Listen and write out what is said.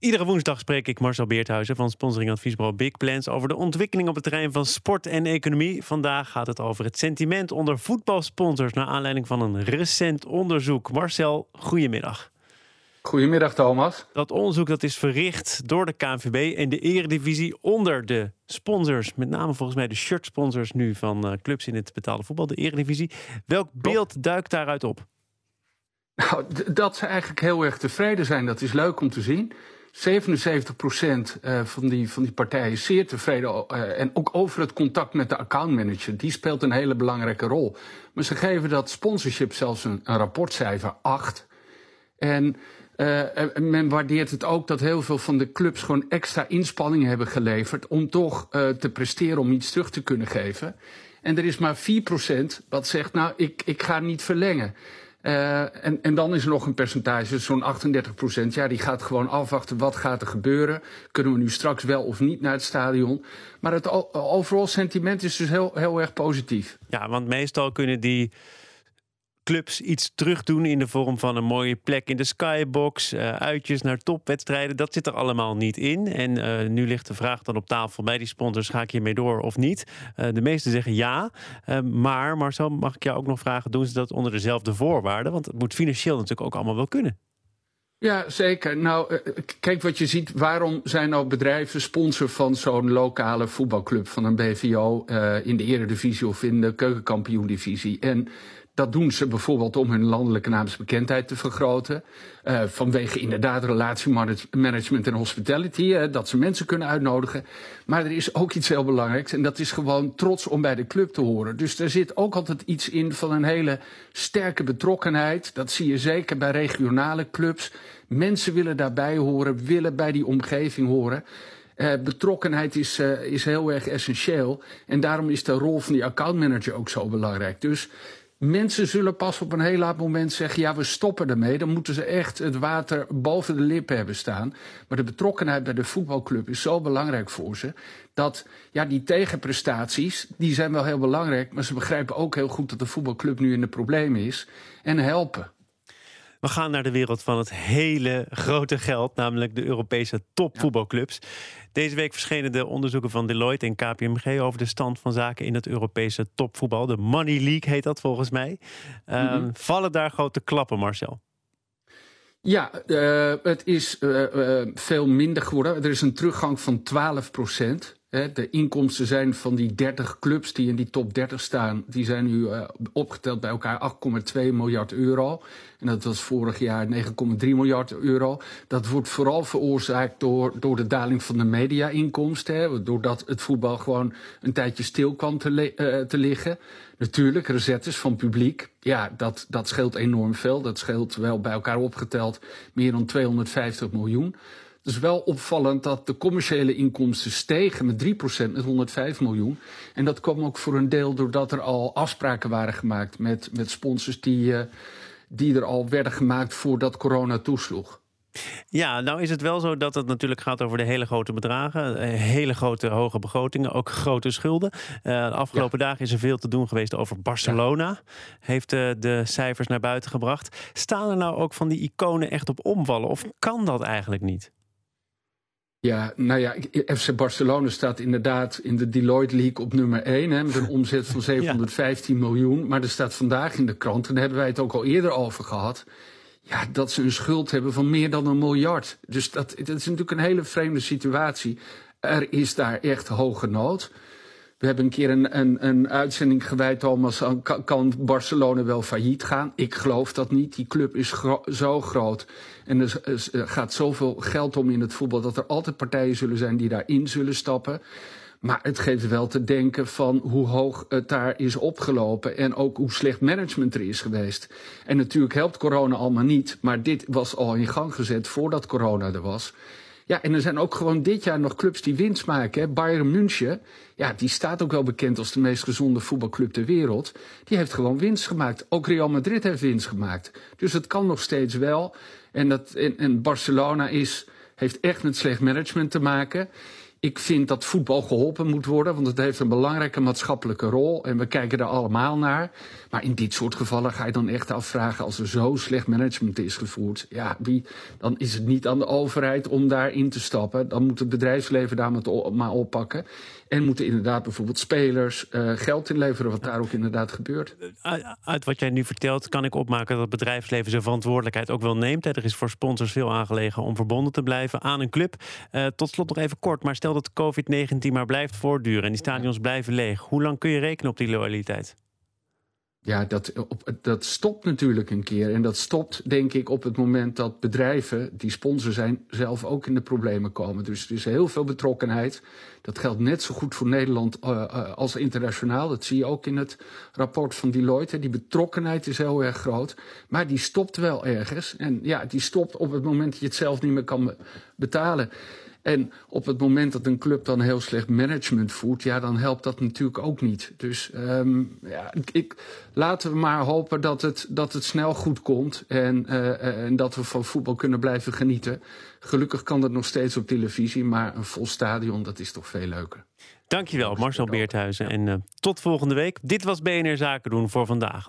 Iedere woensdag spreek ik Marcel Beerthuizen van sponsoring adviesbureau Big Plans over de ontwikkeling op het terrein van sport en economie. Vandaag gaat het over het sentiment onder voetbalsponsors naar aanleiding van een recent onderzoek. Marcel, goedemiddag. Goedemiddag Thomas. Dat onderzoek dat is verricht door de KNVB en de Eredivisie onder de sponsors, met name volgens mij de shirtsponsors nu van uh, clubs in het betaalde voetbal, de Eredivisie. Welk beeld duikt daaruit op? Nou, dat ze eigenlijk heel erg tevreden zijn, dat is leuk om te zien. 77% uh, van die, van die partijen is zeer tevreden. Uh, en ook over het contact met de accountmanager. Die speelt een hele belangrijke rol. Maar ze geven dat sponsorship zelfs een, rapportcijfer 8. En uh, men waardeert het ook dat heel veel van de clubs gewoon extra inspanningen hebben geleverd. om toch te presteren, om iets terug te kunnen geven. En er is maar 4% wat zegt: Nou, ik, ik ga niet verlengen. Uh, en, en dan is er nog een percentage, zo'n 38 procent. Ja, die gaat gewoon afwachten wat gaat er gebeuren. Kunnen we nu straks wel of niet naar het stadion? Maar het overal sentiment is dus heel, heel erg positief. Ja, want meestal kunnen die clubs iets terugdoen in de vorm van een mooie plek in de skybox, uh, uitjes naar topwedstrijden. Dat zit er allemaal niet in. En uh, nu ligt de vraag dan op tafel bij die sponsors: ga ik hiermee door of niet? Uh, de meesten zeggen ja. maar Marcel, mag ik jou ook nog vragen: doen ze dat onder dezelfde voorwaarden? Want het moet financieel natuurlijk ook allemaal wel kunnen. Ja, zeker. Nou, kijk wat je ziet. Waarom zijn nou bedrijven sponsor van zo'n lokale voetbalclub, van een BVO in de Eredivisie of in de Keukenkampioen-divisie? En dat doen ze bijvoorbeeld om hun landelijke naamsbekendheid te vergroten. Uh, vanwege inderdaad relatiemanagement en hospitality. Uh, dat ze mensen kunnen uitnodigen. Maar er is ook iets heel belangrijks. En dat is gewoon trots om bij de club te horen. Dus er zit ook altijd iets in van een hele sterke betrokkenheid. Dat zie je zeker bij regionale clubs. Mensen willen daarbij horen, willen bij die omgeving horen. Uh, betrokkenheid is, is heel erg essentieel. En daarom is de rol van die accountmanager ook zo belangrijk. Dus Mensen zullen pas op een heel laat moment zeggen: ja, we stoppen ermee. Dan moeten ze echt het water boven de lippen hebben staan. Maar de betrokkenheid bij de voetbalclub is zo belangrijk voor ze. Dat ja, die tegenprestaties, die zijn wel heel belangrijk. Maar ze begrijpen ook heel goed dat de voetbalclub nu in de problemen is. En helpen. We gaan naar de wereld van het hele grote geld, namelijk de Europese topvoetbalclubs. Deze week verschenen de onderzoeken van Deloitte en KPMG over de stand van zaken in het Europese topvoetbal. De Money League heet dat volgens mij. Uh, Vallen daar grote klappen, Marcel? Ja, uh, het is uh, veel minder geworden. Er is een teruggang van 12 procent. De inkomsten zijn van die 30 clubs die in die top 30 staan, die zijn nu uh, opgeteld bij elkaar 8,2 miljard euro. En dat was vorig jaar 9,3 miljard euro. Dat wordt vooral veroorzaakt door, door de daling van de media-inkomsten. Doordat het voetbal gewoon een tijdje stil kwam te, uh, te liggen. Natuurlijk, resettes van publiek. Ja, dat, dat scheelt enorm veel. Dat scheelt wel bij elkaar opgeteld meer dan 250 miljoen. Het is wel opvallend dat de commerciële inkomsten stegen met 3% met 105 miljoen. En dat kwam ook voor een deel doordat er al afspraken waren gemaakt met, met sponsors die, uh, die er al werden gemaakt voordat corona toesloeg. Ja, nou is het wel zo dat het natuurlijk gaat over de hele grote bedragen. Eh, hele grote hoge begrotingen, ook grote schulden. Uh, de afgelopen ja. dagen is er veel te doen geweest over Barcelona. Ja. Heeft uh, de cijfers naar buiten gebracht. Staan er nou ook van die iconen echt op omvallen? Of kan dat eigenlijk niet? Ja, nou ja, FC Barcelona staat inderdaad in de Deloitte League op nummer 1 hè, met een omzet van 715 ja. miljoen. Maar er staat vandaag in de krant, en daar hebben wij het ook al eerder over gehad, ja, dat ze een schuld hebben van meer dan een miljard. Dus dat, dat is natuurlijk een hele vreemde situatie. Er is daar echt hoge nood. We hebben een keer een, een, een uitzending gewijd, Thomas, kan Barcelona wel failliet gaan? Ik geloof dat niet. Die club is zo groot en er, er gaat zoveel geld om in het voetbal dat er altijd partijen zullen zijn die daarin zullen stappen. Maar het geeft wel te denken van hoe hoog het daar is opgelopen en ook hoe slecht management er is geweest. En natuurlijk helpt corona allemaal niet, maar dit was al in gang gezet voordat corona er was. Ja, en er zijn ook gewoon dit jaar nog clubs die winst maken. Hè. Bayern München, ja, die staat ook wel bekend als de meest gezonde voetbalclub ter wereld. Die heeft gewoon winst gemaakt. Ook Real Madrid heeft winst gemaakt. Dus het kan nog steeds wel. En, dat, en Barcelona is, heeft echt met slecht management te maken. Ik vind dat voetbal geholpen moet worden, want het heeft een belangrijke maatschappelijke rol en we kijken er allemaal naar. Maar in dit soort gevallen ga je dan echt afvragen als er zo slecht management is gevoerd. Ja, wie, dan is het niet aan de overheid om daarin te stappen. Dan moet het bedrijfsleven daar maar oppakken. En moeten inderdaad bijvoorbeeld spelers uh, geld inleveren, wat daar ook inderdaad gebeurt. Uit wat jij nu vertelt, kan ik opmaken dat het bedrijfsleven zijn verantwoordelijkheid ook wel neemt. Er is voor sponsors veel aangelegen om verbonden te blijven aan een club. Uh, tot slot nog even kort, maar stel dat COVID-19 maar blijft voortduren en die stadions blijven leeg. Hoe lang kun je rekenen op die loyaliteit? Ja, dat, op, dat stopt natuurlijk een keer. En dat stopt, denk ik, op het moment dat bedrijven die sponsor zijn, zelf ook in de problemen komen. Dus er is heel veel betrokkenheid. Dat geldt net zo goed voor Nederland uh, uh, als internationaal. Dat zie je ook in het rapport van Deloitte. Die betrokkenheid is heel erg groot. Maar die stopt wel ergens. En ja, die stopt op het moment dat je het zelf niet meer kan betalen. En op het moment dat een club dan heel slecht management voert, ja, dan helpt dat natuurlijk ook niet. Dus um, ja, ik, laten we maar hopen dat het, dat het snel goed komt en, uh, en dat we van voetbal kunnen blijven genieten. Gelukkig kan dat nog steeds op televisie, maar een vol stadion, dat is toch veel leuker. Dankjewel, Marcel Beerthuizen. En uh, tot volgende week. Dit was BNR Zaken doen voor vandaag.